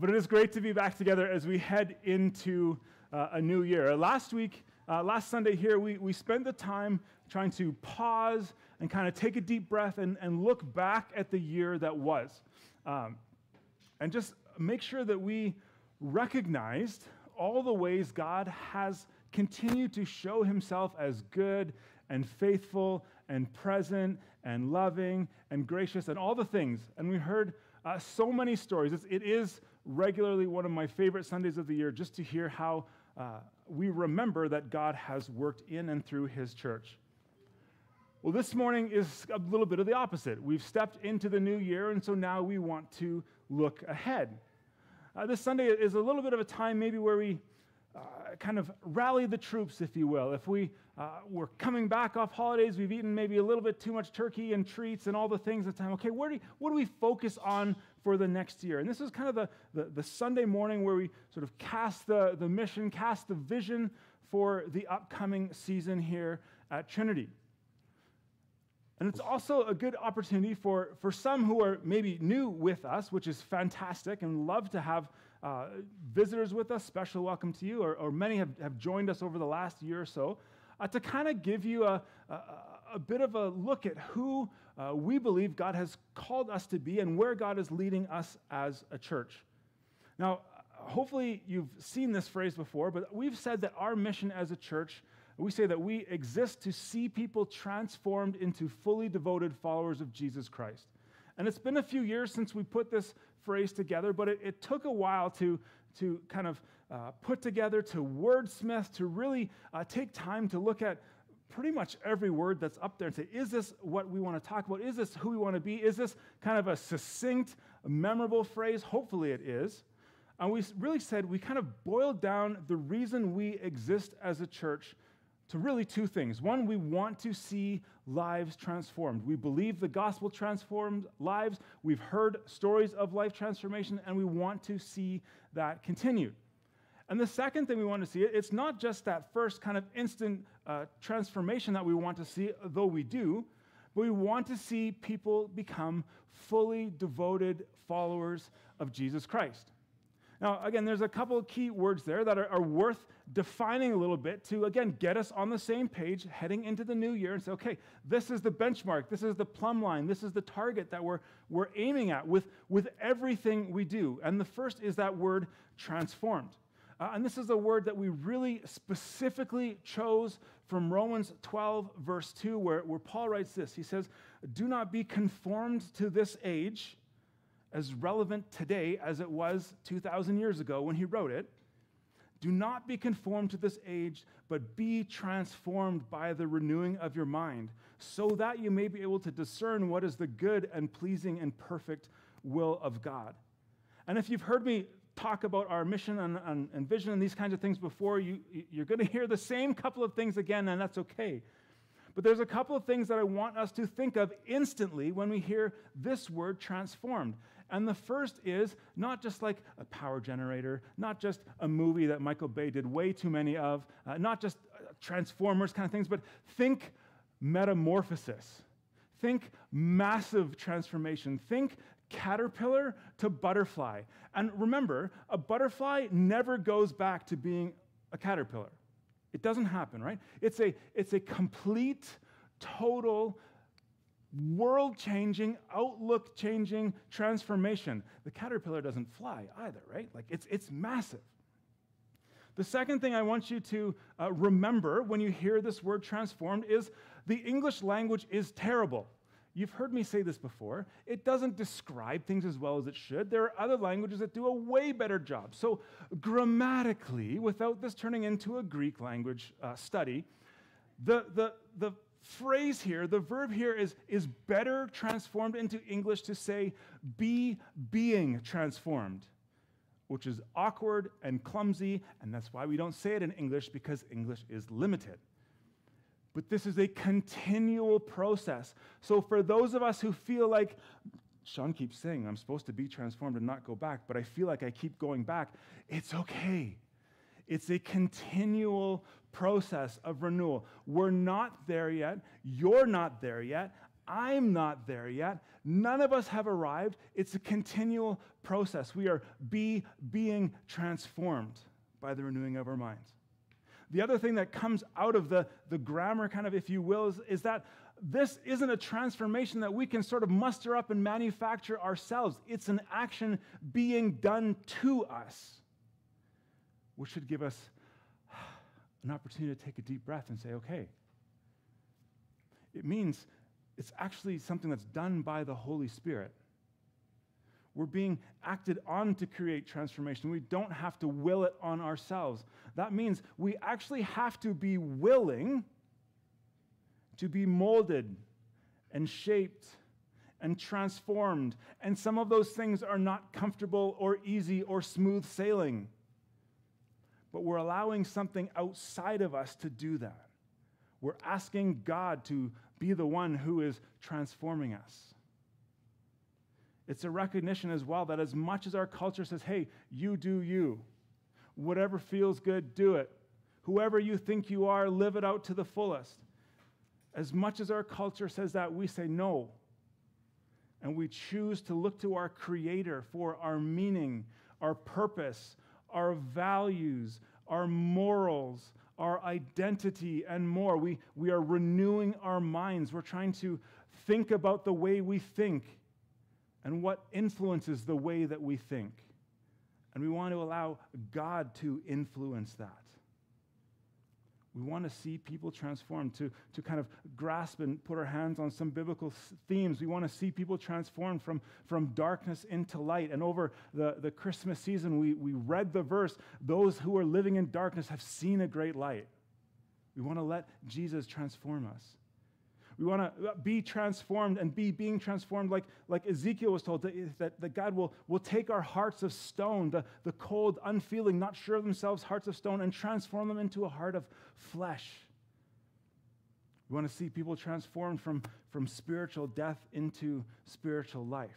but it is great to be back together as we head into uh, a new year. Last week, uh, last Sunday here, we, we spent the time trying to pause and kind of take a deep breath and, and look back at the year that was. Um, and just make sure that we recognized all the ways God has continued to show himself as good and faithful and present and loving and gracious and all the things. And we heard uh, so many stories. It's, it is regularly one of my favorite Sundays of the year just to hear how uh, we remember that God has worked in and through his church. Well, this morning is a little bit of the opposite. We've stepped into the new year, and so now we want to look ahead. Uh, this Sunday is a little bit of a time maybe where we uh, kind of rally the troops, if you will. If we uh, we're coming back off holidays, we've eaten maybe a little bit too much turkey and treats and all the things at the time. Okay, where do, what do we focus on for the next year? And this is kind of the, the, the Sunday morning where we sort of cast the, the mission, cast the vision for the upcoming season here at Trinity. And it's also a good opportunity for, for some who are maybe new with us, which is fantastic and love to have uh, visitors with us. Special welcome to you, or, or many have, have joined us over the last year or so, uh, to kind of give you a, a, a, bit of a look at who uh, we believe God has called us to be and where God is leading us as a church. Now, hopefully you've seen this phrase before, but we've said that our mission as a church we say that we exist to see people transformed into fully devoted followers of Jesus Christ. And it's been a few years since we put this phrase together, but it, it took a while to, to kind of uh, put together, to wordsmith, to really uh, take time to look at pretty much every word that's up there and say, is this what we want to talk about? Is this who we want to be? Is this kind of a succinct, memorable phrase? Hopefully it is. And we really said we kind of boiled down the reason we exist as a church to really two things. One, we want to see lives transformed. We believe the gospel transforms lives. We've heard stories of life transformation, and we want to see that continued. And the second thing we want to see, it's not just that first kind of instant uh, transformation that we want to see, though we do, but we want to see people become fully devoted followers of Jesus Christ. Now, again, there's a couple of key words there that are, are, worth defining a little bit to, again, get us on the same page heading into the new year and say, okay, this is the benchmark, this is the plumb line, this is the target that we're, we're aiming at with, with everything we do. And the first is that word transformed. Uh, and this is a word that we really specifically chose from Romans 12, verse 2, where, where Paul writes this. He says, Do not be conformed to this age as relevant today as it was 2,000 years ago when he wrote it. Do not be conformed to this age, but be transformed by the renewing of your mind, so that you may be able to discern what is the good and pleasing and perfect will of God. And if you've heard me talk about our mission and, and, and vision and these kinds of things before, you, you're going to hear the same couple of things again, and that's okay. But there's a couple of things that I want us to think of instantly when we hear this word transformed. And the first is not just like a power generator, not just a movie that Michael Bay did way too many of, uh, not just uh, Transformers kind of things, but think metamorphosis. Think massive transformation. Think caterpillar to butterfly. And remember, a butterfly never goes back to being a caterpillar. It doesn't happen, right? It's a, it's a complete, total, world changing, outlook changing transformation. The caterpillar doesn't fly either, right? Like it's, it's massive. The second thing I want you to uh, remember when you hear this word transformed is the English language is terrible. You've heard me say this before. It doesn't describe things as well as it should. There are other languages that do a way better job. So, grammatically, without this turning into a Greek language uh, study, the, the, the phrase here, the verb here is, is better transformed into English to say, be being transformed, which is awkward and clumsy, and that's why we don't say it in English because English is limited. But this is a continual process. So, for those of us who feel like, Sean keeps saying, I'm supposed to be transformed and not go back, but I feel like I keep going back, it's okay. It's a continual process of renewal. We're not there yet. You're not there yet. I'm not there yet. None of us have arrived. It's a continual process. We are be being transformed by the renewing of our minds. The other thing that comes out of the, the grammar, kind of, if you will, is, is that this isn't a transformation that we can sort of muster up and manufacture ourselves. It's an action being done to us, which should give us an opportunity to take a deep breath and say, okay. It means it's actually something that's done by the Holy Spirit. We're being acted on to create transformation. We don't have to will it on ourselves. That means we actually have to be willing to be molded and shaped and transformed. And some of those things are not comfortable or easy or smooth sailing. But we're allowing something outside of us to do that. We're asking God to be the one who is transforming us. It's a recognition as well that as much as our culture says, hey, you do you, whatever feels good, do it. Whoever you think you are, live it out to the fullest. As much as our culture says that, we say no. And we choose to look to our Creator for our meaning, our purpose, our values, our morals, our identity, and more. We, we are renewing our minds. We're trying to think about the way we think and what influences the way that we think. And we want to allow God to influence that. We want to see people transformed, to, to kind of grasp and put our hands on some biblical themes. We want to see people transformed from, from darkness into light. And over the, the Christmas season, we, we read the verse those who are living in darkness have seen a great light. We want to let Jesus transform us. We want to uh, be transformed and be being transformed like, like Ezekiel was told, that, that, that God will, will take our hearts of stone, the, the cold, unfeeling, not sure of themselves hearts of stone, and transform them into a heart of flesh. We want to see people transformed from, from spiritual death into spiritual life.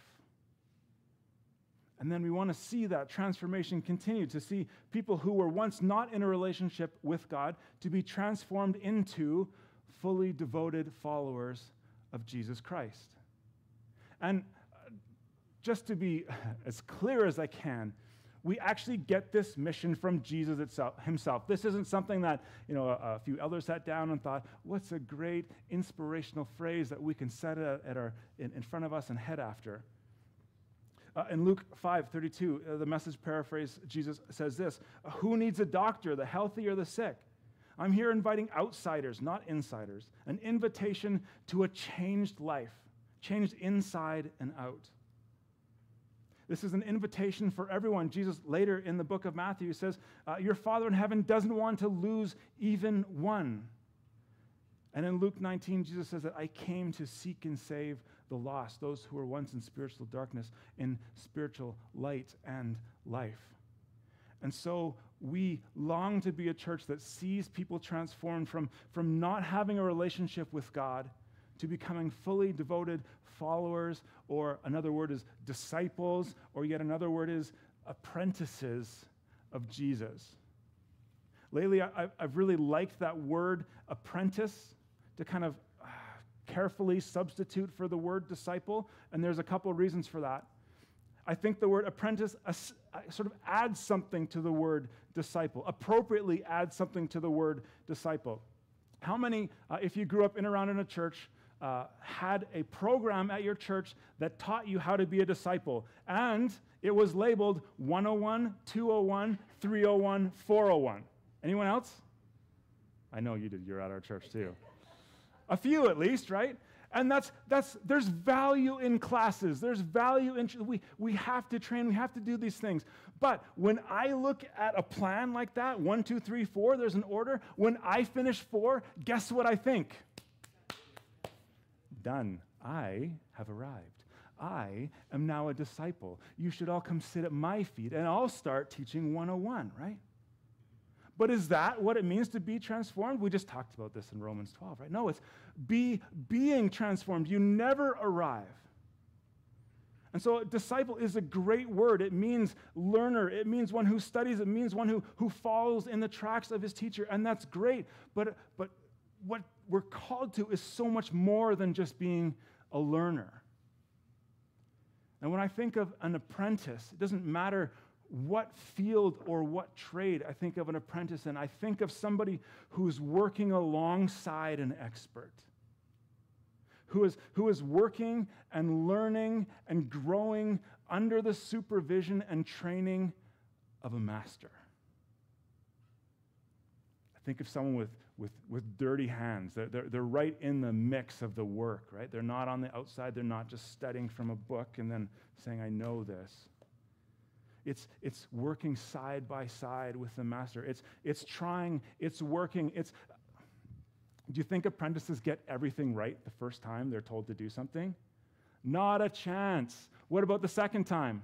And then we want to see that transformation continue, to see people who were once not in a relationship with God to be transformed into fully devoted followers of Jesus Christ. And just to be as clear as I can, we actually get this mission from Jesus itself, himself. This isn't something that you know, a, a, few elders sat down and thought, what's a great inspirational phrase that we can set at, at our, in, in, front of us and head after? Uh, in Luke 5 32, uh, the message paraphrase, Jesus says this Who needs a doctor, the healthy or the sick? I'm here inviting outsiders, not insiders, an invitation to a changed life, changed inside and out. This is an invitation for everyone. Jesus, later in the book of Matthew, says, uh, Your Father in heaven doesn't want to lose even one. And in Luke 19, Jesus says that I came to seek and save the lost, those who were once in spiritual darkness, in spiritual light and life. And so we long to be a church that sees people transformed from, from not having a relationship with God to becoming fully devoted followers, or another word is disciples, or yet another word is apprentices of Jesus. Lately, I, have really liked that word apprentice to kind of uh, carefully substitute for the word disciple, and there's a couple reasons for that. I think the word apprentice sort of adds something to the word disciple, appropriately adds something to the word disciple. How many, uh, if you grew up in around in a church, uh, had a program at your church that taught you how to be a disciple? And it was labeled 101, 201, 301, 401. Anyone else? I know you did. You're at our church too. A few at least, right? And that's, that's, there's value in classes. There's value in, we, we have to train, we have to do these things. But when I look at a plan like that, one, two, three, four, there's an order. When I finish four, guess what I think? Done. I have arrived. I am now a disciple. You should all come sit at my feet and I'll start teaching 101, right? But is that what it means to be transformed? We just talked about this in Romans 12, right? No, it's be being transformed. You never arrive. And so, disciple is a great word. It means learner, it means one who studies, it means one who, who follows in the tracks of his teacher. And that's great. But, but what we're called to is so much more than just being a learner. And when I think of an apprentice, it doesn't matter what field or what trade I think of an apprentice in. I think of somebody who's working alongside an expert, who is, who is working and learning and growing under the supervision and training of a master. I think of someone with, with, with dirty hands. They're, they're, they're right in the mix of the work, right? They're not on the outside. They're not just studying from a book and then saying, I know this. It's, it's working side by side with the master. It's, it's trying, it's working. It's, do you think apprentices get everything right the first time they're told to do something? Not a chance. What about the second time?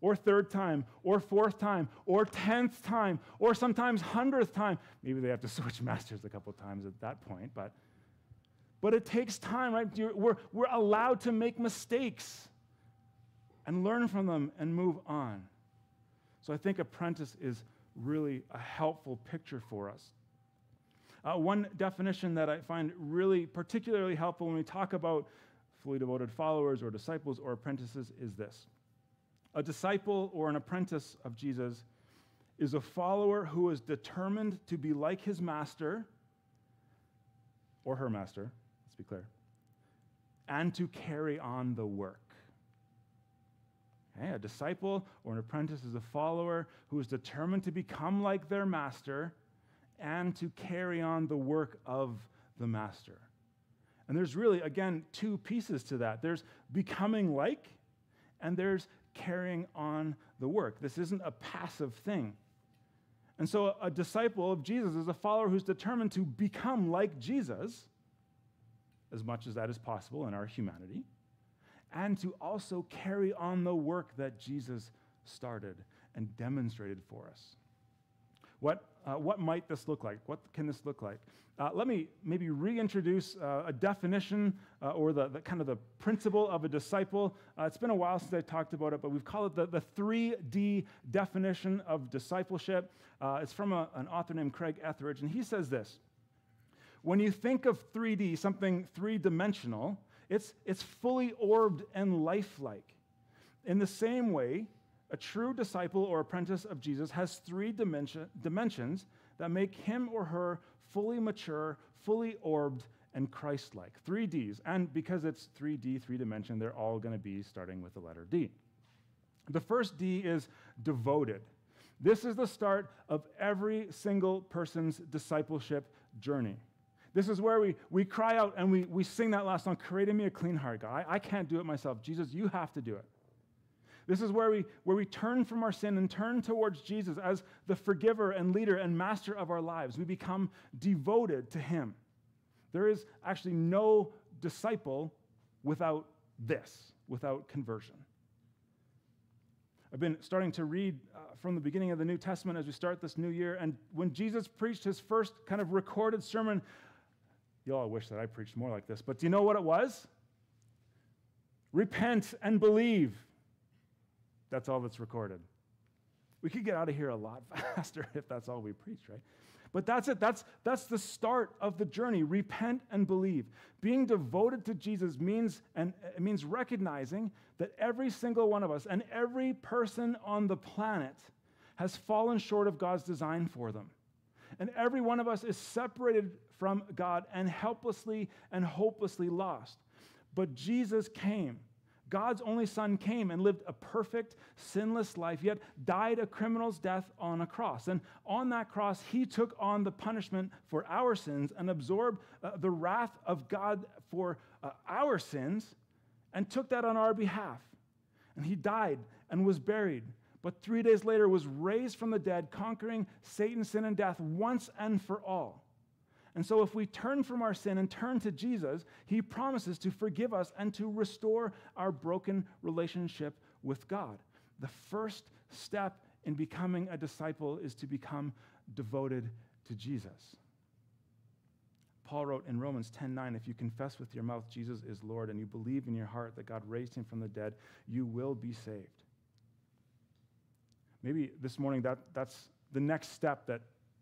Or third time, or fourth time, or tenth time, or sometimes hundredth time. Maybe they have to switch masters a couple times at that point, but, but it takes time, right? We're, we're allowed to make mistakes and learn from them and move on. So I think apprentice is really a helpful picture for us. Uh, one definition that I find really particularly helpful when we talk about fully devoted followers or disciples or apprentices is this A disciple or an apprentice of Jesus is a follower who is determined to be like his master or her master, let's be clear, and to carry on the work. Okay? A disciple or an apprentice is a follower who is determined to become like their master and to carry on the work of the master. And there's really, again, two pieces to that there's becoming like, and there's carrying on the work. This isn't a passive thing. And so, a, a disciple of Jesus is a follower who's determined to become like Jesus, as much as that is possible in our humanity and to also carry on the work that Jesus started and demonstrated for us. What, uh, what might this look like? What can this look like? Uh, let me maybe reintroduce uh, a definition uh, or the, the, kind of the principle of a disciple. Uh, it's been a while since I talked about it, but we've called it the, the 3D definition of discipleship. Uh, it's from a, an author named Craig Etheredge, and he says this When you think of 3D, something three dimensional, it's, it's fully orbed and lifelike. In the same way, a true disciple or apprentice of Jesus has three dimension, dimensions that make him or her fully mature, fully orbed, and Christ like. Three Ds. And because it's 3D, three dimension, they're all going to be starting with the letter D. The first D is devoted. This is the start of every single person's discipleship journey. This is where we, we cry out and we, we sing that last song, Create in me a clean heart, God. I, I can't do it myself. Jesus, you have to do it. This is where we, where we turn from our sin and turn towards Jesus as the forgiver and leader and master of our lives. We become devoted to him. There is actually no disciple without this, without conversion. I've been starting to read uh, from the beginning of the New Testament as we start this new year. And when Jesus preached his first kind of recorded sermon, you all wish that I preached more like this, but do you know what it was? Repent and believe. That's all that's recorded. We could get out of here a lot faster if that's all we preached, right? But that's it. That's, that's the start of the journey. Repent and believe. Being devoted to Jesus means, and it means recognizing that every single one of us and every person on the planet has fallen short of God's design for them. And every one of us is separated from God and helplessly and hopelessly lost. But Jesus came. God's only Son came and lived a perfect, sinless life, yet died a criminal's death on a cross. And on that cross, he took on the punishment for our sins and absorbed uh, the wrath of God for uh, our sins and took that on our behalf. And he died and was buried, but three days later was raised from the dead, conquering Satan, sin, and death once and for all. And so, if we turn from our sin and turn to Jesus, He promises to forgive us and to restore our broken relationship with God. The first step in becoming a disciple is to become devoted to Jesus. Paul wrote in Romans 10:9, if you confess with your mouth Jesus is Lord and you believe in your heart that God raised him from the dead, you will be saved. Maybe this morning that, that's the next step that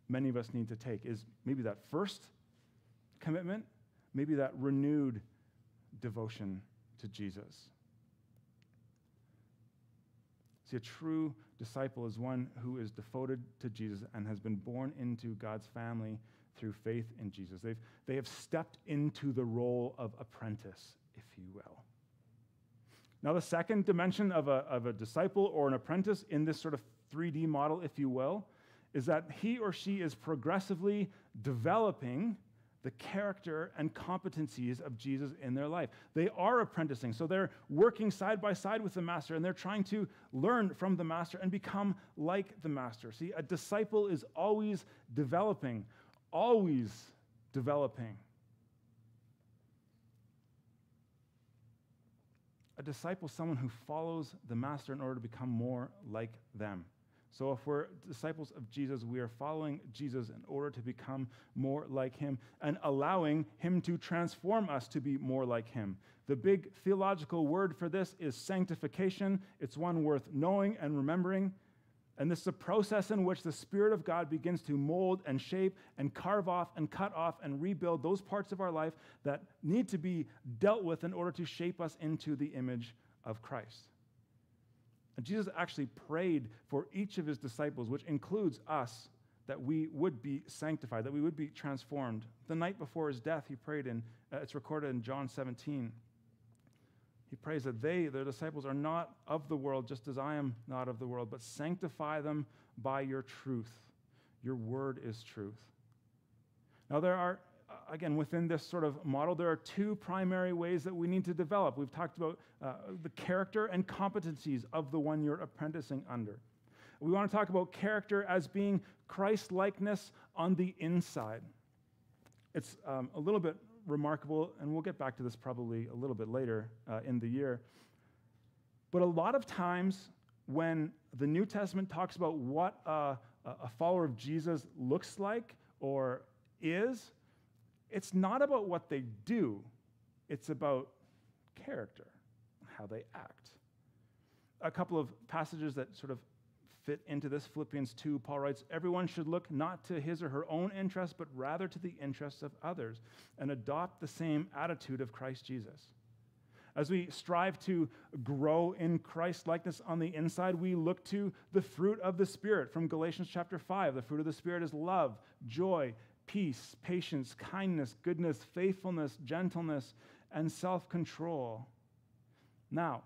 many of us need to take is maybe that first commitment, maybe that renewed devotion to Jesus. See, a true disciple is one who is devoted to Jesus and has been born into God's family through faith in Jesus. They've, they have stepped into the role of apprentice, if you will. Now, the second dimension of a, of a disciple or an apprentice in this sort of 3D model, if you will, is that he or she is progressively developing the character and competencies of Jesus in their life. They are apprenticing, so they're working side by side with the master and they're trying to learn from the master and become like the master. See, a disciple is always developing, always developing. A disciple is someone who follows the master in order to become more like them. So, if we're disciples of Jesus, we are following Jesus in order to become more like him and allowing him to transform us to be more like him. The big theological word for this is sanctification. It's one worth knowing and remembering. And this is a process in which the Spirit of God begins to mold and shape and carve off and cut off and rebuild those parts of our life that need to be dealt with in order to shape us into the image of Christ. And Jesus actually prayed for each of his disciples, which includes us, that we would be sanctified, that we would be transformed. The night before his death, he prayed and uh, it's recorded in John 17. He prays that they, their disciples, are not of the world, just as I am not of the world, but sanctify them by your truth. Your word is truth. Now, there are again, within this sort of model, there are two primary ways that we need to develop. We've talked about uh, the character and competencies of the one you're apprenticing under. We want to talk about character as being Christ likeness on the inside. It's um, a little bit remarkable, and we'll get back to this probably a little bit later uh, in the year. But a lot of times, when the New Testament talks about what a, a follower of Jesus looks like or is, it's not about what they do, it's about character, how they act. A couple of passages that sort of fit into this Philippians 2, Paul writes, Everyone should look not to his or her own interests, but rather to the interests of others, and adopt the same attitude of Christ Jesus. As we strive to grow in Christ likeness on the inside, we look to the fruit of the Spirit from Galatians chapter 5. The fruit of the Spirit is love, joy, peace, patience, kindness, goodness, faithfulness, gentleness, and self control. Now,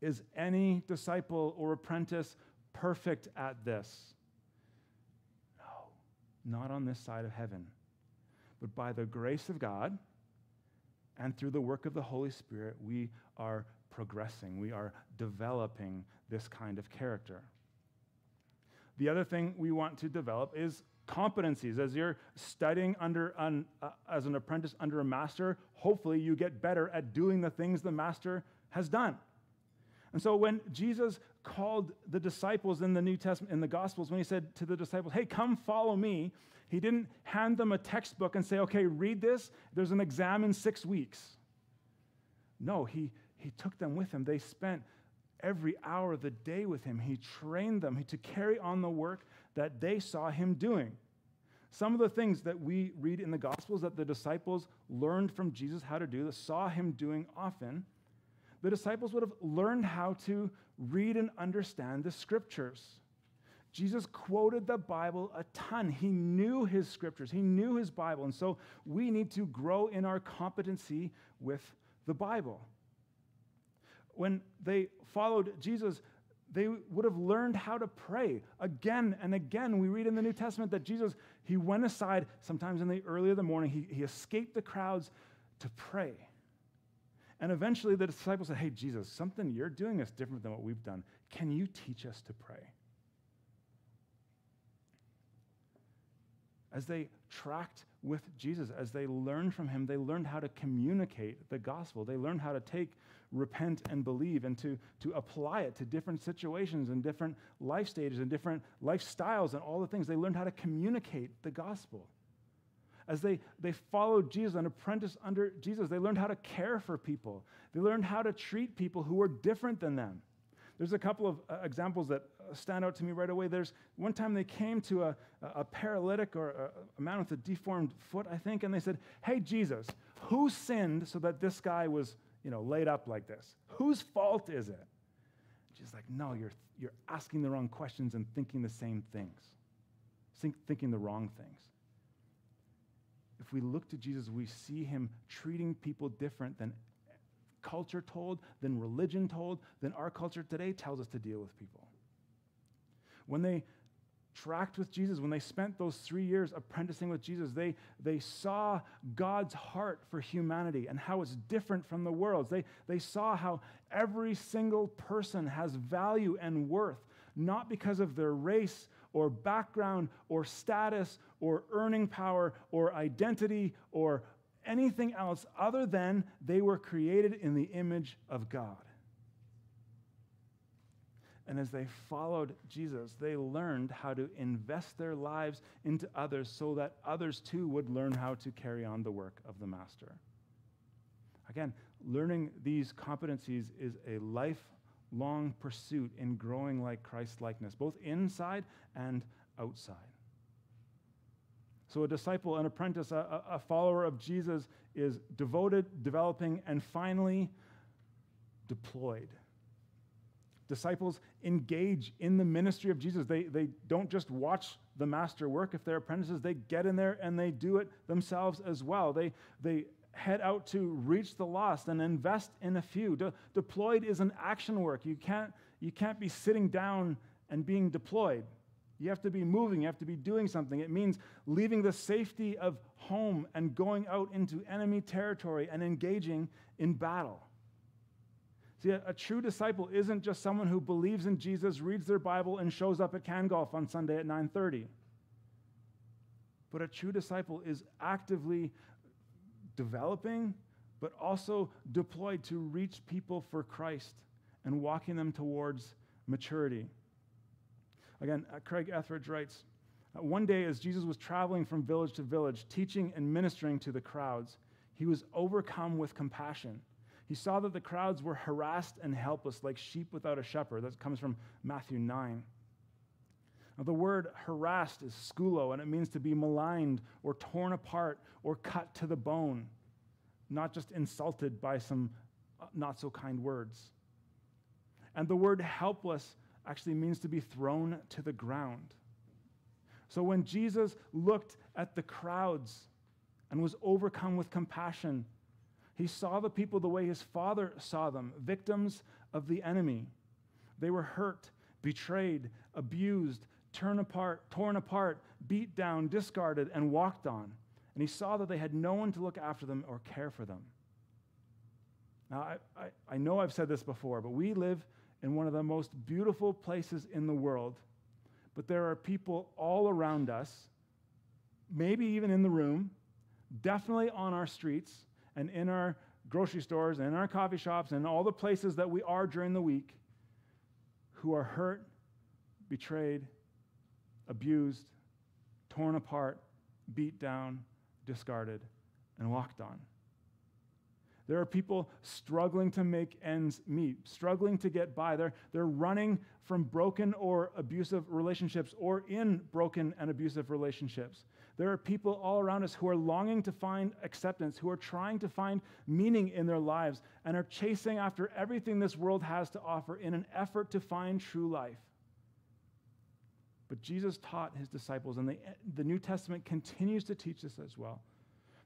is any disciple or apprentice perfect at this? No, not on this side of heaven. But by the grace of God and through the work of the Holy Spirit, we are progressing, we are developing this kind of character. The other thing we want to develop is competencies. As you're studying under an, uh, as an apprentice under a master, hopefully you get better at doing the things the master has done. And so when Jesus called the disciples in the New Testament, in the Gospels, when he said to the disciples, hey, come follow me, he didn't hand them a textbook and say, okay, read this. There's an exam in six weeks. No, he, he took them with him. They spent every hour of the day with him. He trained them to carry on the work that they saw him doing. Some of the things that we read in the Gospels that the disciples learned from Jesus how to do, that saw him doing often, the disciples would have learned how to read and understand the scriptures. Jesus quoted the Bible a ton. He knew his scriptures, he knew his Bible. And so we need to grow in our competency with the Bible. When they followed Jesus, they would have learned how to pray. Again and again, we read in the New Testament that Jesus, he went aside sometimes in the early of the morning, he, he escaped the crowds to pray. And eventually the disciples said, Hey, Jesus, something you're doing is different than what we've done. Can you teach us to pray? As they tracked with Jesus, as they learned from him, they learned how to communicate the gospel. They learned how to take repent and believe and to, to apply it to different situations and different life stages and different lifestyles and all the things. They learned how to communicate the gospel. As they, they followed Jesus and apprenticed under Jesus, they learned how to care for people. They learned how to treat people who were different than them. There's a couple of uh, examples that uh, stand out to me right away. There's one time they came to a, a paralytic or a, a man with a deformed foot, I think, and they said, Hey, Jesus, who sinned so that this guy was, you know, laid up like this? Whose fault is it? She's like, no, you're, you're asking the wrong questions and thinking the same things, Think, thinking the wrong things. If we look to Jesus, we see him treating people different than culture told, than religion told, than our culture today tells us to deal with people. When they tracked with Jesus, when they spent those three years apprenticing with Jesus, they, they saw God's heart for humanity and how it's different from the world's. They, they saw how every single person has value and worth, not because of their race or background or status or earning power or identity or anything else other than they were created in the image of God. And as they followed Jesus, they learned how to invest their lives into others so that others too would learn how to carry on the work of the Master. Again, learning these competencies is a lifelong pursuit in growing like Christ likeness, both inside and outside. So, a disciple, an apprentice, a, a follower of Jesus is devoted, developing, and finally deployed. Disciples engage in the ministry of Jesus. They, they don't just watch the master work. If they're apprentices, they get in there and they do it themselves as well. They, they head out to reach the lost and invest in a few. De- deployed is an action work. You can't, you can't be sitting down and being deployed. You have to be moving, you have to be doing something. It means leaving the safety of home and going out into enemy territory and engaging in battle. See, a, a, true disciple isn't just someone who believes in Jesus, reads their Bible, and shows up at CanGolf on Sunday at 9:30. But a true disciple is actively developing, but also deployed to reach people for Christ and walking them towards maturity. Again, uh, Craig Etheredge writes uh, One day, as Jesus was traveling from village to village, teaching and ministering to the crowds, he was overcome with compassion. He saw that the crowds were harassed and helpless, like sheep without a shepherd. That comes from Matthew 9. Now, the word harassed is skulo, and it means to be maligned or torn apart or cut to the bone, not just insulted by some not so kind words. And the word helpless actually means to be thrown to the ground. So when Jesus looked at the crowds and was overcome with compassion, he saw the people the way his father saw them, victims of the enemy. They were hurt, betrayed, abused, torn apart, torn apart, beat down, discarded, and walked on. And he saw that they had no one to look after them or care for them. Now, I, I, I know I've said this before, but we live in one of the most beautiful places in the world, but there are people all around us, maybe even in the room, definitely on our streets and in our grocery stores and in our coffee shops and all the places that we are during the week who are hurt, betrayed, abused, torn apart, beat down, discarded, and walked on. There are people struggling to make ends meet, struggling to get by. They're, they're running from broken or abusive relationships or in broken and abusive relationships. There are people all around us who are longing to find acceptance, who are trying to find meaning in their lives, and are chasing after everything this world has to offer in an effort to find true life. But Jesus taught his disciples, and the, the New Testament continues to teach this as well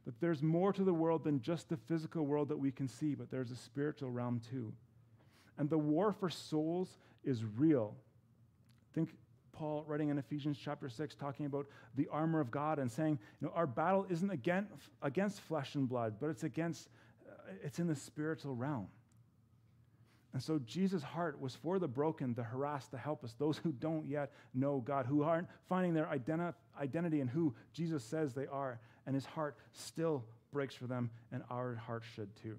that there's more to the world than just the physical world that we can see, but there's a spiritual realm too. And the war for souls is real. Think Paul writing in Ephesians chapter 6, talking about the armor of God and saying, you know, our battle isn't against, against flesh and blood, but it's against, uh, it's in the spiritual realm. And so Jesus' heart was for the broken, the harassed, the helpless, those who don't yet know God, who aren't finding their identi- identity in who Jesus says they are and his heart still breaks for them, and our heart should too.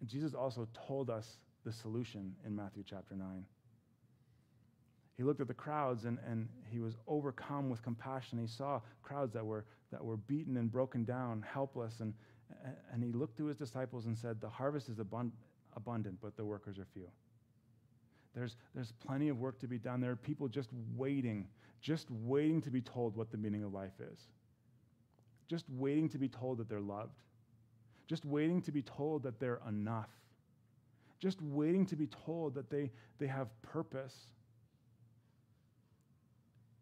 And Jesus also told us the solution in Matthew chapter 9. He looked at the crowds and, and he was overcome with compassion. He saw crowds that were, that were beaten and broken down, helpless, and, and he looked to his disciples and said, The harvest is abund- abundant, but the workers are few. There's, there's plenty of work to be done. There are people just waiting, just waiting to be told what the meaning of life is. Just waiting to be told that they're loved. Just waiting to be told that they're enough. Just waiting to be told that they, they have purpose.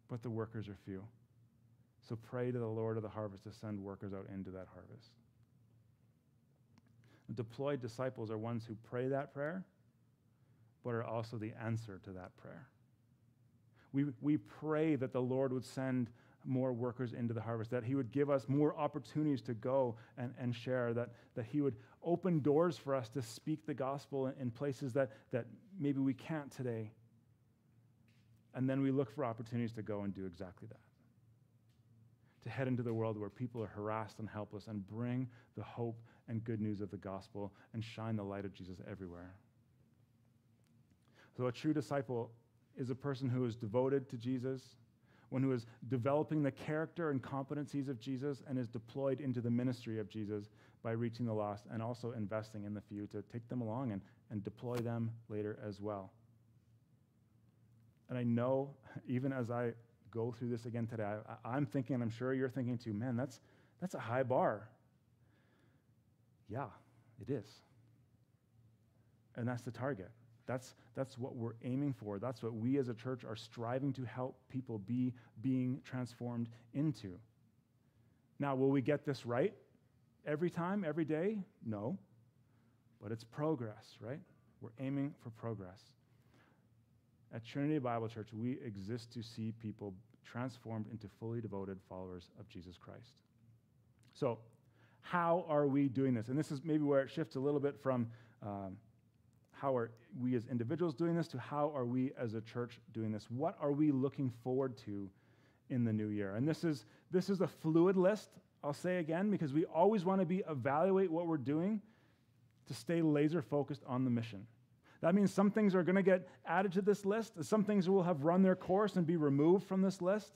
But the workers are few. So pray to the Lord of the harvest to send workers out into that harvest. Deployed disciples are ones who pray that prayer, but are also the answer to that prayer. We, we pray that the Lord would send more workers into the harvest, that He would give us more opportunities to go and, and share, that, that He would open doors for us to speak the gospel in, in places that, that maybe we can't today. And then we look for opportunities to go and do exactly that. To head into the world where people are harassed and helpless and bring the hope and good news of the gospel and shine the light of Jesus everywhere. So, a true disciple is a person who is devoted to Jesus, one who is developing the character and competencies of Jesus and is deployed into the ministry of Jesus by reaching the lost and also investing in the few to take them along and, and deploy them later as well. And I know, even as I go through this again today, I, am thinking, and I'm sure you're thinking too, man, that's, that's a high bar. Yeah, it is. And that's the target. That's, that's what we're aiming for. That's what we as a church are striving to help people be being transformed into. Now, will we get this right every time, every day? No. But it's progress, right? We're aiming for progress. At Trinity Bible Church, we exist to see people transformed into fully devoted followers of Jesus Christ. So, how are we doing this? And this is maybe where it shifts a little bit from um, how are we as individuals doing this to how are we as a church doing this? What are we looking forward to in the new year? And this is, this is a fluid list, I'll say again, because we always want to be evaluate what we're doing to stay laser focused on the mission. That means some things are going to get added to this list, some things will have run their course and be removed from this list.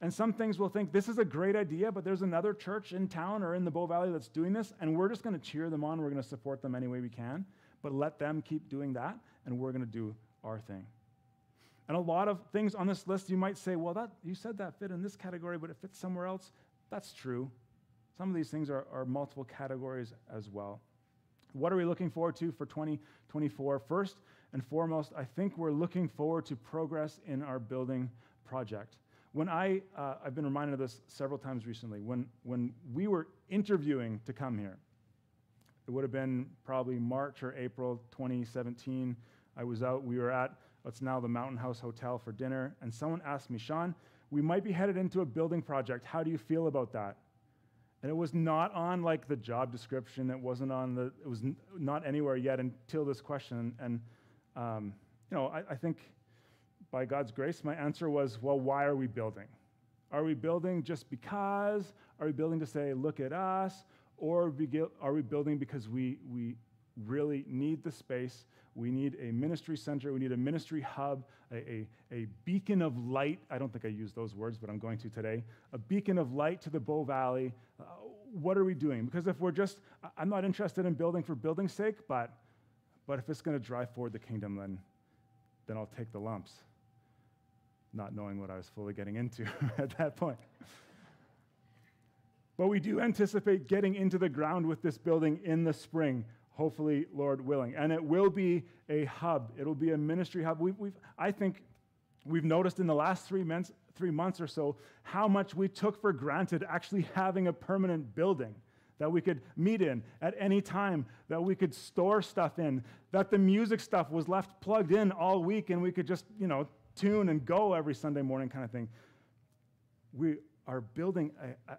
And some things will think this is a great idea, but there's another church in town or in the Bow Valley that's doing this, and we're just going to cheer them on. We're going to support them any way we can, but let them keep doing that, and we're going to do our thing. And a lot of things on this list, you might say, well, that, you said that fit in this category, but it fits somewhere else. That's true. Some of these things are, are multiple categories as well. What are we looking forward to for 2024? First and foremost, I think we're looking forward to progress in our building project. When I, uh, I've been reminded of this several times recently, when, when we were interviewing to come here, it would have been probably March or April 2017. I was out, we were at what's now the Mountain House Hotel for dinner, and someone asked me, Sean, we might be headed into a building project. How do you feel about that? And it was not on like the job description. It wasn't on the, it was not anywhere yet until this question. And, um, you know, I, I think by God's grace, my answer was, well, why are we building? Are we building just because? Are we building to say, look at us? Or are we building because we, we really need the space? We need a ministry center. We need a ministry hub, a, a, a, beacon of light. I don't think I used those words, but I'm going to today. A beacon of light to the Bow Valley. Uh, what are we doing? Because if we're just, I'm not interested in building for building's sake, but, but if it's going to drive forward the kingdom, then, then I'll take the lumps not knowing what I was fully getting into at that point. But we do anticipate getting into the ground with this building in the spring, hopefully, Lord willing. And it will be a hub, it'll be a ministry hub. We've, we've, I think we've noticed in the last three months, three months or so how much we took for granted actually having a permanent building that we could meet in at any time, that we could store stuff in, that the music stuff was left plugged in all week and we could just, you know, tune and go every Sunday morning kind of thing. We are building a, a,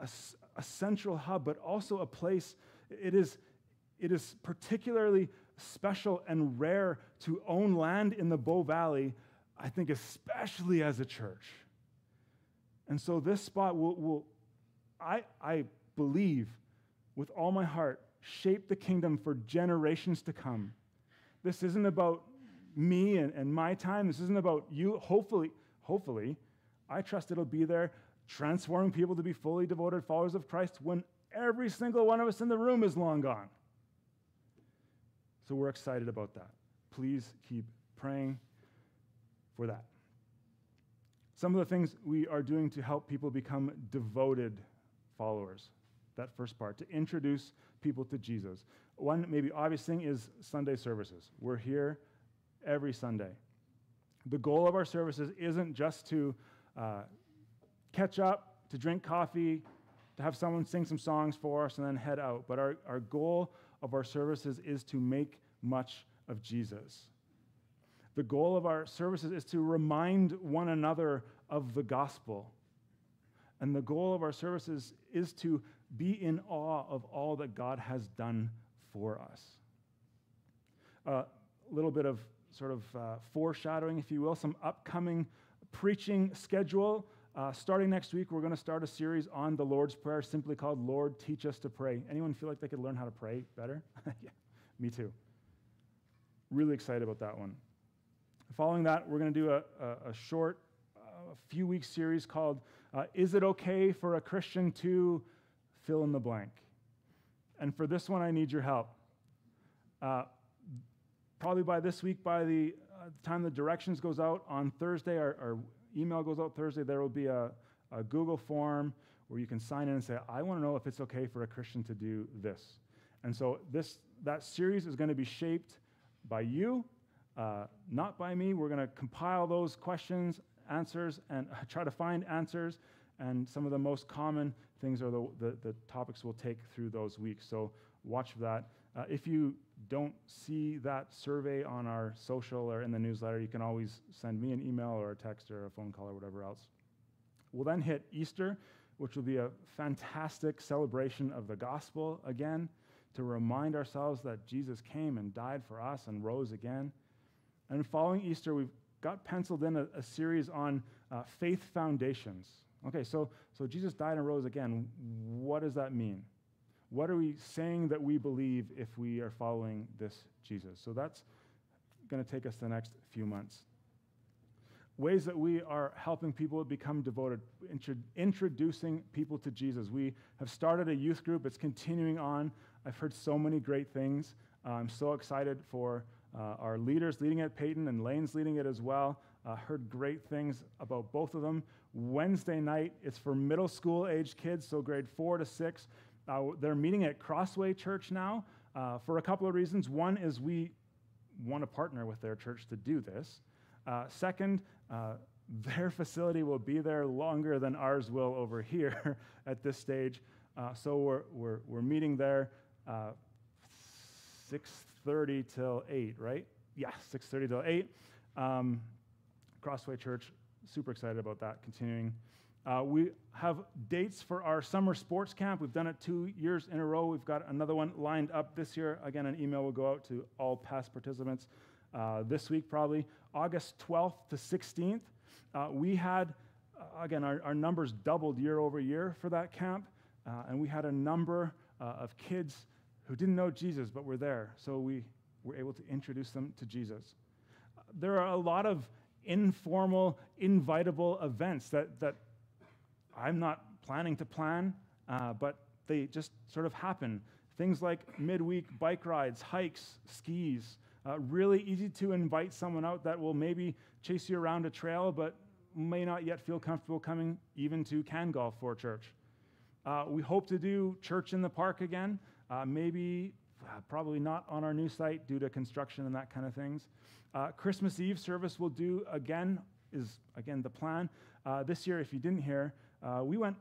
a, a central hub, but also a place. It is, it is particularly special and rare to own land in the Bow Valley, I think, especially as a church. And so this spot will, will I, I believe with all my heart, shape the kingdom for generations to come. This isn't about me and, and my time. This isn't about you. Hopefully, hopefully, I trust it'll be there transforming people to be fully devoted followers of Christ when every single one of us in the room is long gone. So we're excited about that. Please keep praying for that. Some of the things we are doing to help people become devoted followers. That first part, to introduce people to Jesus. One maybe obvious thing is Sunday services. We're here every Sunday. The goal of our services isn't just to uh, catch up, to drink coffee, to have someone sing some songs for us and then head out. But our, our goal of our services is to make much of Jesus. The goal of our services is to remind one another of the gospel. And the goal of our services is to be in awe of all that God has done for us. A uh, little bit of sort of uh, foreshadowing, if you will, some upcoming preaching schedule. Uh, starting next week, we're going to start a series on the Lord's Prayer, simply called Lord, Teach Us to Pray. Anyone feel like they could learn how to pray better? yeah, me too. Really excited about that one. Following that, we're going to do a, a, a short, uh, few week series called uh, Is It Okay for a Christian to fill in the blank? And for this one, I need your help. Uh, probably by this week, by the uh, time the directions goes out on Thursday, our, our email goes out Thursday, there will be a, a Google form where you can sign in and say, I want to know if it's okay for a Christian to do this. And so this, that series is going to be shaped by you, uh, not by me. We're going to compile those questions, answers, and try to find answers. And some of the most common things are the, the, the topics we'll take through those weeks. So watch for that. Uh, if you don't see that survey on our social or in the newsletter, you can always send me an email or a text or a phone call or whatever else. We'll then hit Easter, which will be a fantastic celebration of the gospel again to remind ourselves that Jesus came and died for us and rose again. And following Easter, we've got penciled in a, a series on uh, faith foundations. Okay, so, so Jesus died and rose again. What does that mean? What are we saying that we believe if we are following this Jesus? So that's going to take us the next few months. Ways that we are helping people become devoted, intro- introducing people to Jesus. We have started a youth group, it's continuing on. I've heard so many great things. Uh, I'm so excited for uh, our leaders leading it, Peyton, and Lane's leading it as well. Uh, heard great things about both of them. Wednesday night, it's for middle school age kids, so grade four to six. Uh, they're meeting at Crossway Church now uh, for a couple of reasons. One is we want to partner with their church to do this. Uh, second, uh, their facility will be there longer than ours will over here at this stage. Uh, so we're, we're, we're meeting there 6.30 till 8, right? Yeah, 6.30 till 8. Um, Crossway Church, super excited about that continuing. Uh, we have dates for our summer sports camp. We've done it two years in a row. We've got another one lined up this year. Again, an email will go out to all past participants uh, this week, probably August 12th to 16th. Uh, we had, uh, again, our, our, numbers doubled year over year for that camp, uh, and we had a number uh, of kids who didn't know Jesus but were there. So we were able to introduce them to Jesus. There are a lot of informal, invitable events that, that I'm not planning to plan, uh, but they just sort of happen. Things like midweek bike rides, hikes, skis. Uh, really easy to invite someone out that will maybe chase you around a trail, but may not yet feel comfortable coming even to Can Golf for church. Uh, we hope to do church in the park again, uh, maybe uh, probably not on our new site due to construction and that kind of things. Uh, Christmas Eve service we'll do again, is again the plan. Uh, this year, if you didn't hear, uh, we went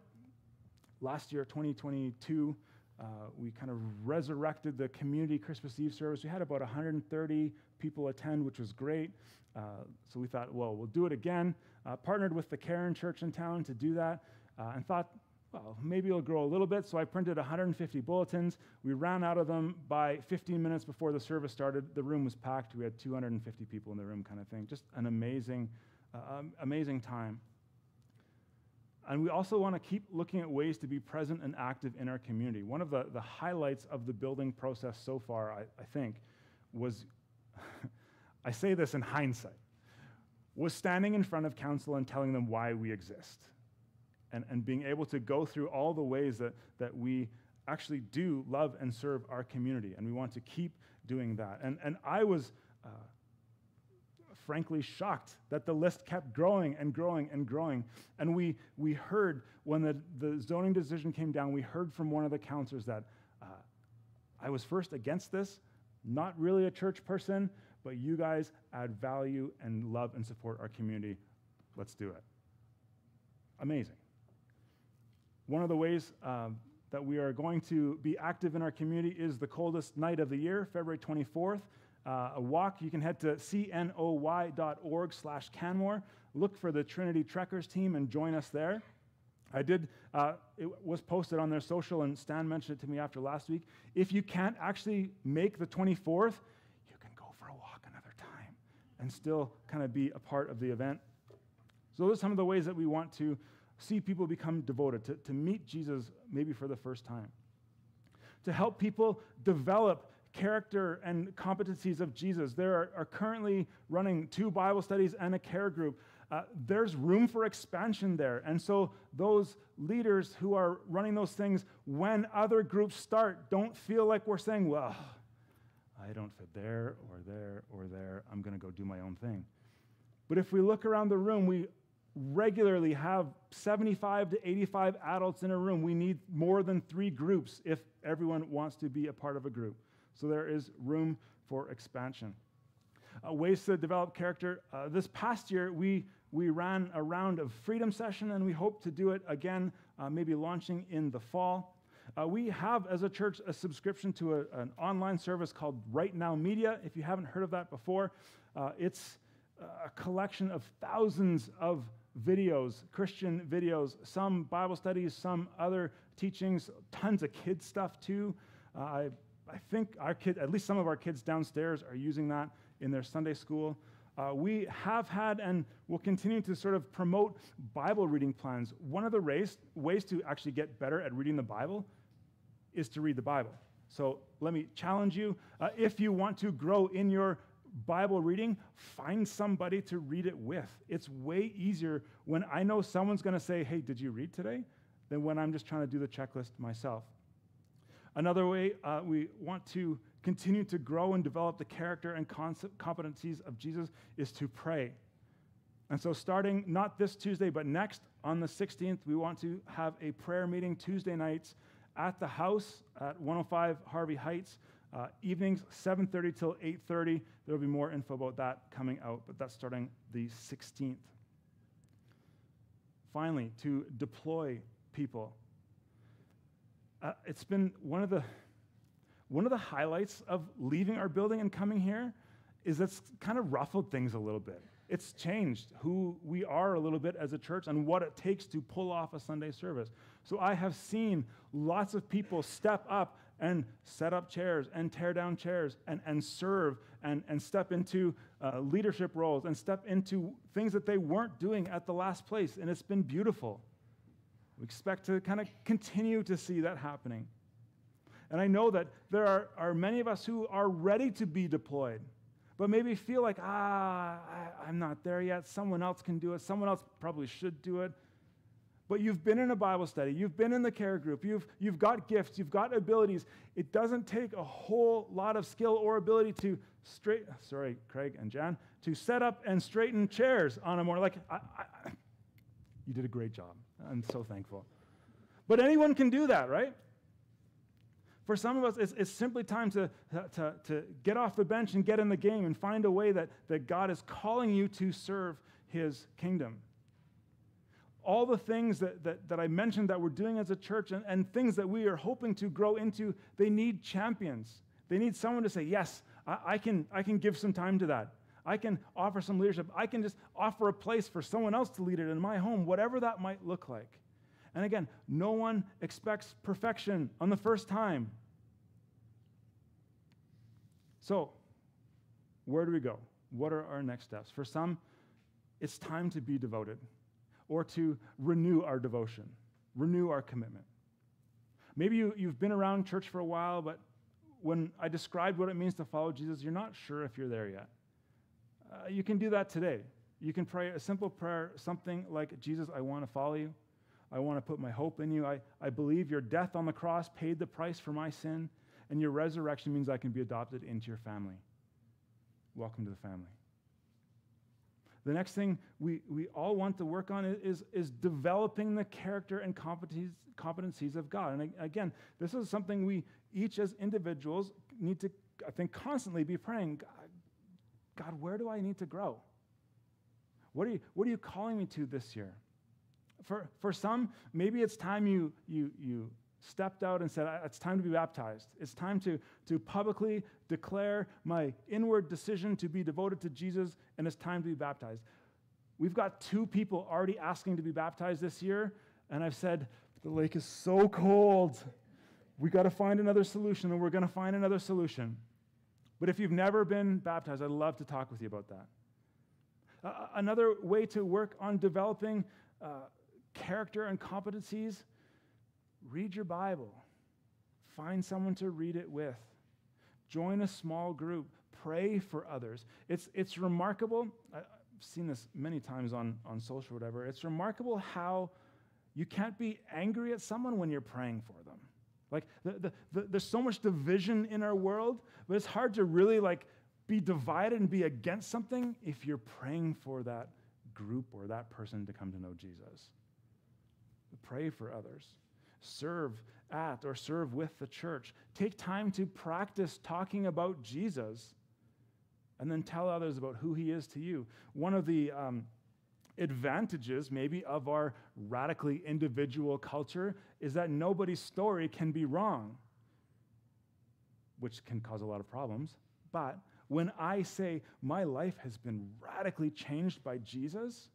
last year, 2022, uh, we kind of resurrected the community Christmas Eve service. We had about 130 people attend, which was great. Uh, so we thought, well, we'll do it again. Uh, partnered with the Karen Church in town to do that, uh, and thought, well, maybe it'll grow a little bit. So I printed 150 bulletins. We ran out of them by 15 minutes before the service started. The room was packed. We had 250 people in the room, kind of thing. Just an amazing, uh, um, amazing time. And we also want to keep looking at ways to be present and active in our community. One of the, the highlights of the building process so far, I, I think, was I say this in hindsight was standing in front of council and telling them why we exist. And, and being able to go through all the ways that, that we actually do love and serve our community. And we want to keep doing that. And, and I was uh, frankly shocked that the list kept growing and growing and growing. And we, we heard when the, the zoning decision came down, we heard from one of the councilors that uh, I was first against this, not really a church person, but you guys add value and love and support our community. Let's do it. Amazing. One of the ways um, that we are going to be active in our community is the coldest night of the year, February 24th. Uh, a walk, you can head to cnoy.org slash Canmore. Look for the Trinity Trekkers team and join us there. I did, uh, it was posted on their social, and Stan mentioned it to me after last week. If you can't actually make the 24th, you can go for a walk another time and still kind of be a part of the event. So, those are some of the ways that we want to see people become devoted, to, to meet Jesus maybe for the first time, to help people develop character and competencies of Jesus. There are, are currently running two Bible studies and a care group. Uh, there's room for expansion there. And so, those leaders who are running those things, when other groups start, don't feel like we're saying, well, I don't fit there or there or there. I'm going to go do my own thing. But if we look around the room, we regularly have 75 to 85 adults in a room. We need more than three groups if everyone wants to be a part of a group. So there is room for expansion. Uh, ways to develop character. Uh, this past year, we, we ran a round of freedom session, and we hope to do it again, uh, maybe launching in the fall. Uh, we have, as a church, a subscription to a, an online service called Right Now Media. If you haven't heard of that before, uh, it's a collection of thousands of videos, Christian videos, some Bible studies, some other teachings, tons of kids stuff too. Uh, I, I think our kid, at least some of our kids downstairs are using that in their Sunday school. Uh, we have had and will continue to sort of promote Bible reading plans. One of the ways, ways to actually get better at reading the Bible is to read the Bible. So let me challenge you. Uh, if you want to grow in your Bible reading, find somebody to read it with. It's way easier when I know someone's going to say, Hey, did you read today? than when I'm just trying to do the checklist myself. Another way uh, we want to continue to grow and develop the character and concept, competencies of Jesus is to pray. And so, starting not this Tuesday, but next on the 16th, we want to have a prayer meeting Tuesday nights at the house at 105 Harvey Heights. Uh, evenings, 7.30 till 8.30. There will be more info about that coming out, but that's starting the 16th. Finally, to deploy people. Uh, it's been one of the one of the highlights of leaving our building and coming here is it's kind of ruffled things a little bit. It's changed who we are a little bit as a church and what it takes to pull off a Sunday service. So I have seen lots of people step up and set up chairs and tear down chairs and, and serve and, and step into uh, leadership roles and step into things that they weren't doing at the last place. And it's been beautiful. We expect to kind of continue to see that happening. And I know that there are, are many of us who are ready to be deployed, but maybe feel like, ah, I, I'm not there yet. Someone else can do it. Someone else probably should do it but you've been in a Bible study, you've been in the care group, you've, you've got gifts, you've got abilities. It doesn't take a whole lot of skill or ability to straight, sorry, Craig and Jan, to set up and straighten chairs on a morning. Like, I, I, you did a great job. I'm so thankful. But anyone can do that, right? For some of us, it's, it's simply time to, to, to get off the bench and get in the game and find a way that, that God is calling you to serve his kingdom all the things that, that, that I mentioned that we're doing as a church and, and things that we are hoping to grow into, they need champions. They need someone to say, Yes, I, I, can, I can give some time to that. I can offer some leadership. I can just offer a place for someone else to lead it in my home, whatever that might look like. And again, no one expects perfection on the first time. So, where do we go? What are our next steps? For some, it's time to be devoted or to renew our devotion, renew our commitment. Maybe you, you've been around church for a while, but when I described what it means to follow Jesus, you're not sure if you're there yet. Uh, you can do that today. You can pray a simple prayer, something like, Jesus, I want to follow you. I want to put my hope in you. I, I believe your death on the cross paid the price for my sin, and your resurrection means I can be adopted into your family. Welcome to the family. the next thing we, we all want to work on is, is developing the character and competencies, competencies of God. And again, this is something we each as individuals need to, I think, constantly be praying God, where do I need to grow? What are you, what are you calling me to this year? For, for some, maybe it's time you, you, you stepped out and said, It's time to be baptized. It's time to, to publicly declare my inward decision to be devoted to Jesus, and it's time to be baptized. We've got two people already asking to be baptized this year, and I've said, The lake is so cold. We got to find another solution, and we're going to find another solution. But if you've never been baptized, I'd love to talk with you about that. Uh, another way to work on developing uh, character and competencies Read your Bible. Find someone to read it with. Join a small group. Pray for others. It's, it's remarkable. I've seen this many times on, on social or whatever. It's remarkable how you can't be angry at someone when you're praying for them. Like, the, the, the, there's so much division in our world, but it's hard to really like be divided and be against something if you're praying for that group or that person to come to know Jesus. Pray for others serve at or serve with the church. Take time to practice talking about Jesus and then tell others about who he is to you. One of the um, advantages, maybe, of our radically individual culture is that nobody's story can be wrong, which can cause a lot of problems. But when I say my life has been radically changed by Jesus,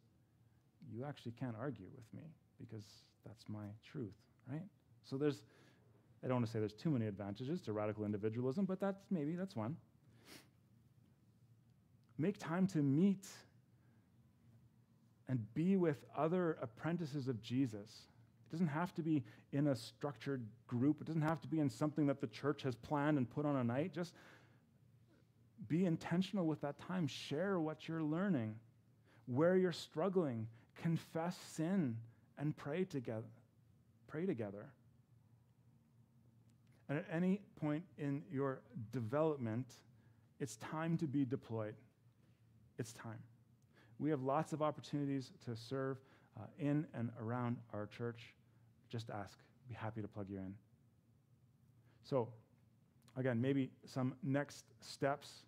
you actually can't argue with me because that's my truth right? So there's, I don't want to say there's too many advantages to radical individualism, but that's maybe that's one. Make time to meet and be with other apprentices of Jesus. It doesn't have to be in a structured group. It doesn't have to be in something that the church has planned and put on a night. Just be intentional with that time. Share what you're learning, where you're struggling, confess sin, and pray together pray together. And at any point in your development, it's time to be deployed. It's time. We have lots of opportunities to serve uh, in and around our church. Just ask. Be happy to plug you in. So, again, maybe some next steps,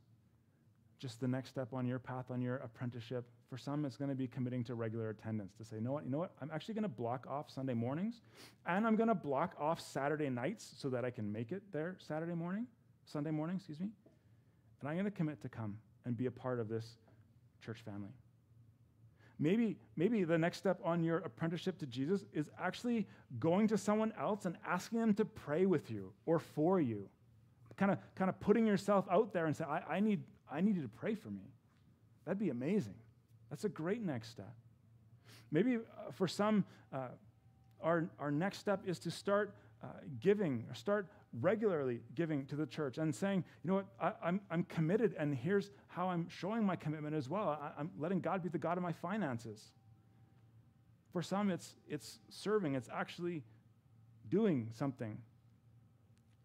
just the next step on your path on your apprenticeship. For some, it's going to be committing to regular attendance to say, you know what, you know what, I'm actually going to block off Sunday mornings, and I'm going to block off Saturday nights so that I can make it there Saturday morning, Sunday morning, excuse me. And I'm going to commit to come and be a part of this church family. Maybe, maybe the next step on your apprenticeship to Jesus is actually going to someone else and asking them to pray with you or for you. Kind of, kind of putting yourself out there and say, I, I, need, I need you to pray for me. That'd be amazing. That's a great next step. Maybe uh, for some, uh, our, our next step is to start uh, giving or start regularly giving to the church and saying, you know what, I, am I'm, I'm committed, and here's how I'm showing my commitment as well. I, I'm letting God be the God of my finances. For some, it's, it's serving, it's actually doing something.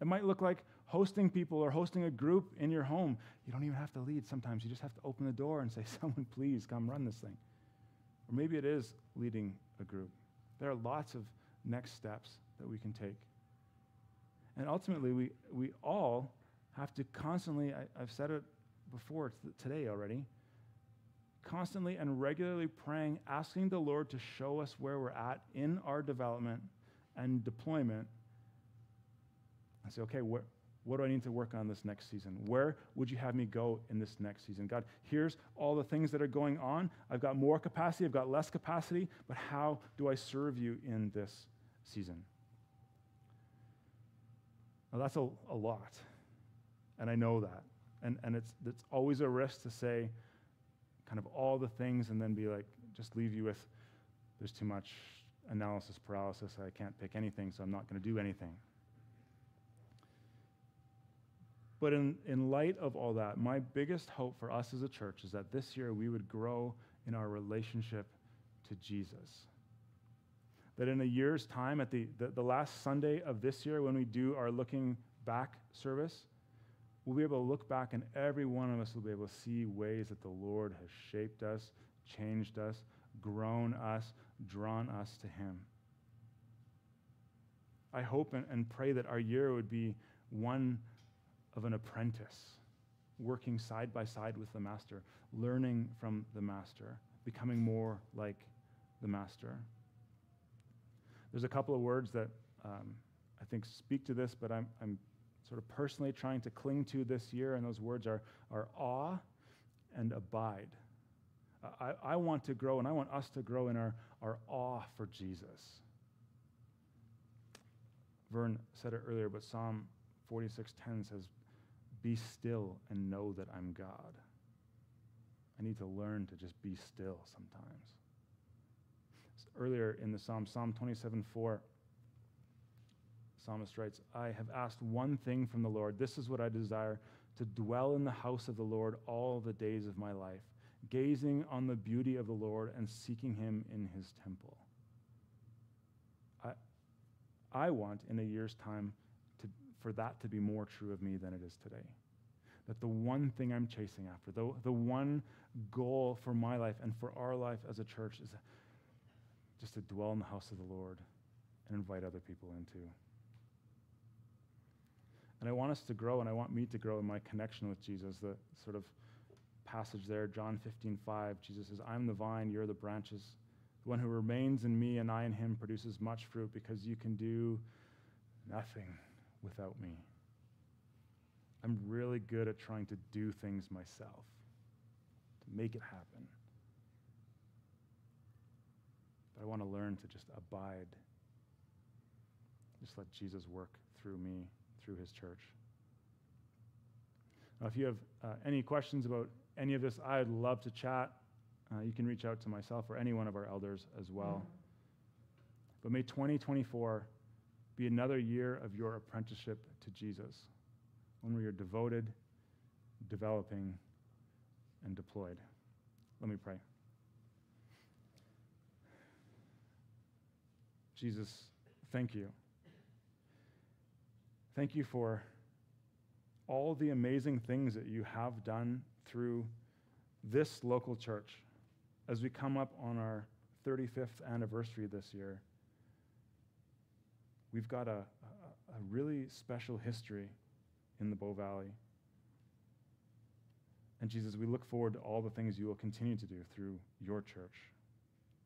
It might look like hosting people or hosting a group in your home, you don't even have to lead sometimes. You just have to open the door and say, Someone, please come run this thing. Or maybe it is leading a group. There are lots of next steps that we can take. And ultimately, we, we all have to constantly, I, have said it before today already, constantly and regularly praying, asking the Lord to show us where we're at in our development and deployment. I say, okay, where, what do I need to work on this next season? Where would you have me go in this next season? God, here's all the things that are going on. I've got more capacity, I've got less capacity, but how do I serve you in this season? Now, that's a, a lot, and I know that. And, and it's, it's always a risk to say kind of all the things and then be like, just leave you with, there's too much analysis paralysis. I can't pick anything, so I'm not going to do anything. But in, in light of all that, my biggest hope for us as a church is that this year we would grow in our relationship to Jesus. That in a year's time, at the, the, the last Sunday of this year, when we do our looking back service, we'll be able to look back and every one of us will be able to see ways that the Lord has shaped us, changed us, grown us, drawn us to Him. I hope and, and pray that our year would be one of an apprentice, working side by side with the Master, learning from the Master, becoming more like the Master. There's a couple of words that um, I think speak to this, but I'm, I'm sort of personally trying to cling to this year, and those words are, are awe and abide. I, I want to grow, and I want us to grow in our, our awe for Jesus. Vern said it earlier, but Psalm 46:10 says, "Be still and know that I'm God." I need to learn to just be still sometimes. Earlier in the Psalm, Psalm 27:4, psalmist writes, "I have asked one thing from the Lord. This is what I desire: to dwell in the house of the Lord all the days of my life, gazing on the beauty of the Lord and seeking Him in His temple." I want in a year's time to, for that to be more true of me than it is today. That the one thing I'm chasing after, the, the one goal for my life and for our life as a church is just to dwell in the house of the Lord and invite other people into. And I want us to grow, and I want me to grow in my connection with Jesus. The sort of passage there, John 15, 5, Jesus says, I'm the vine, you're the branches. The one who remains in me and I in him produces much fruit because you can do nothing without me. I'm really good at trying to do things myself, to make it happen. But I want to learn to just abide, just let Jesus work through me, through his church. Now, if you have uh, any questions about any of this, I'd love to chat. Uh, you can reach out to myself or any one of our elders as well. But may 2024 be another year of your apprenticeship to Jesus, one where you're devoted, developing, and deployed. Let me pray. Jesus, thank you. Thank you for all the amazing things that you have done through this local church as we come up on our 35th anniversary this year, we've got a, a, a really special history in the Bow Valley. And Jesus, we look forward to all the things you will continue to do through your church,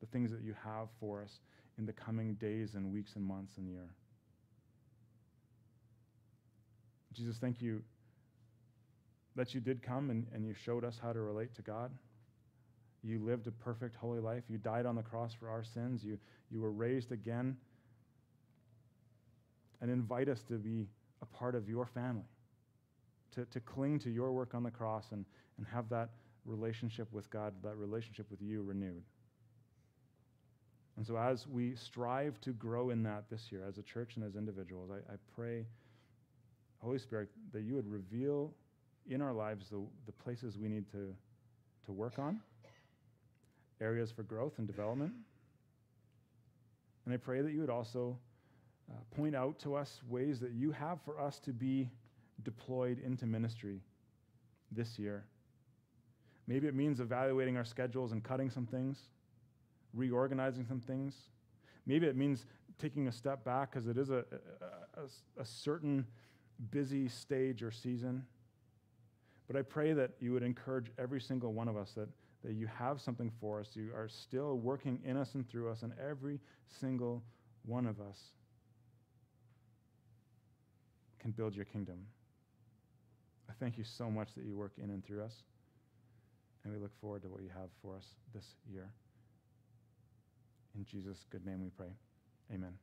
the things that you have for us in the coming days and weeks and months and year. Jesus, thank you that you did come and, and you showed us how to relate to God. You lived a perfect, holy life. You died on the cross for our sins. You, you were raised again. And invite us to be a part of your family, to, to cling to your work on the cross and, and have that relationship with God, that relationship with you renewed. And so, as we strive to grow in that this year, as a church and as individuals, I, I pray, Holy Spirit, that you would reveal in our lives the, the places we need to, to work on areas for growth and development. And I pray that you would also uh, point out to us ways that you have for us to be deployed into ministry this year. Maybe it means evaluating our schedules and cutting some things, reorganizing some things. Maybe it means taking a step back because it is a, a, a, certain busy stage or season. But I pray that you would encourage every single one of us that that you have something for us. You are still working in us and through us, and every single one of us can build your kingdom. I thank you so much that you work in and through us, and we look forward to what you have for us this year. In Jesus' good name we pray. Amen.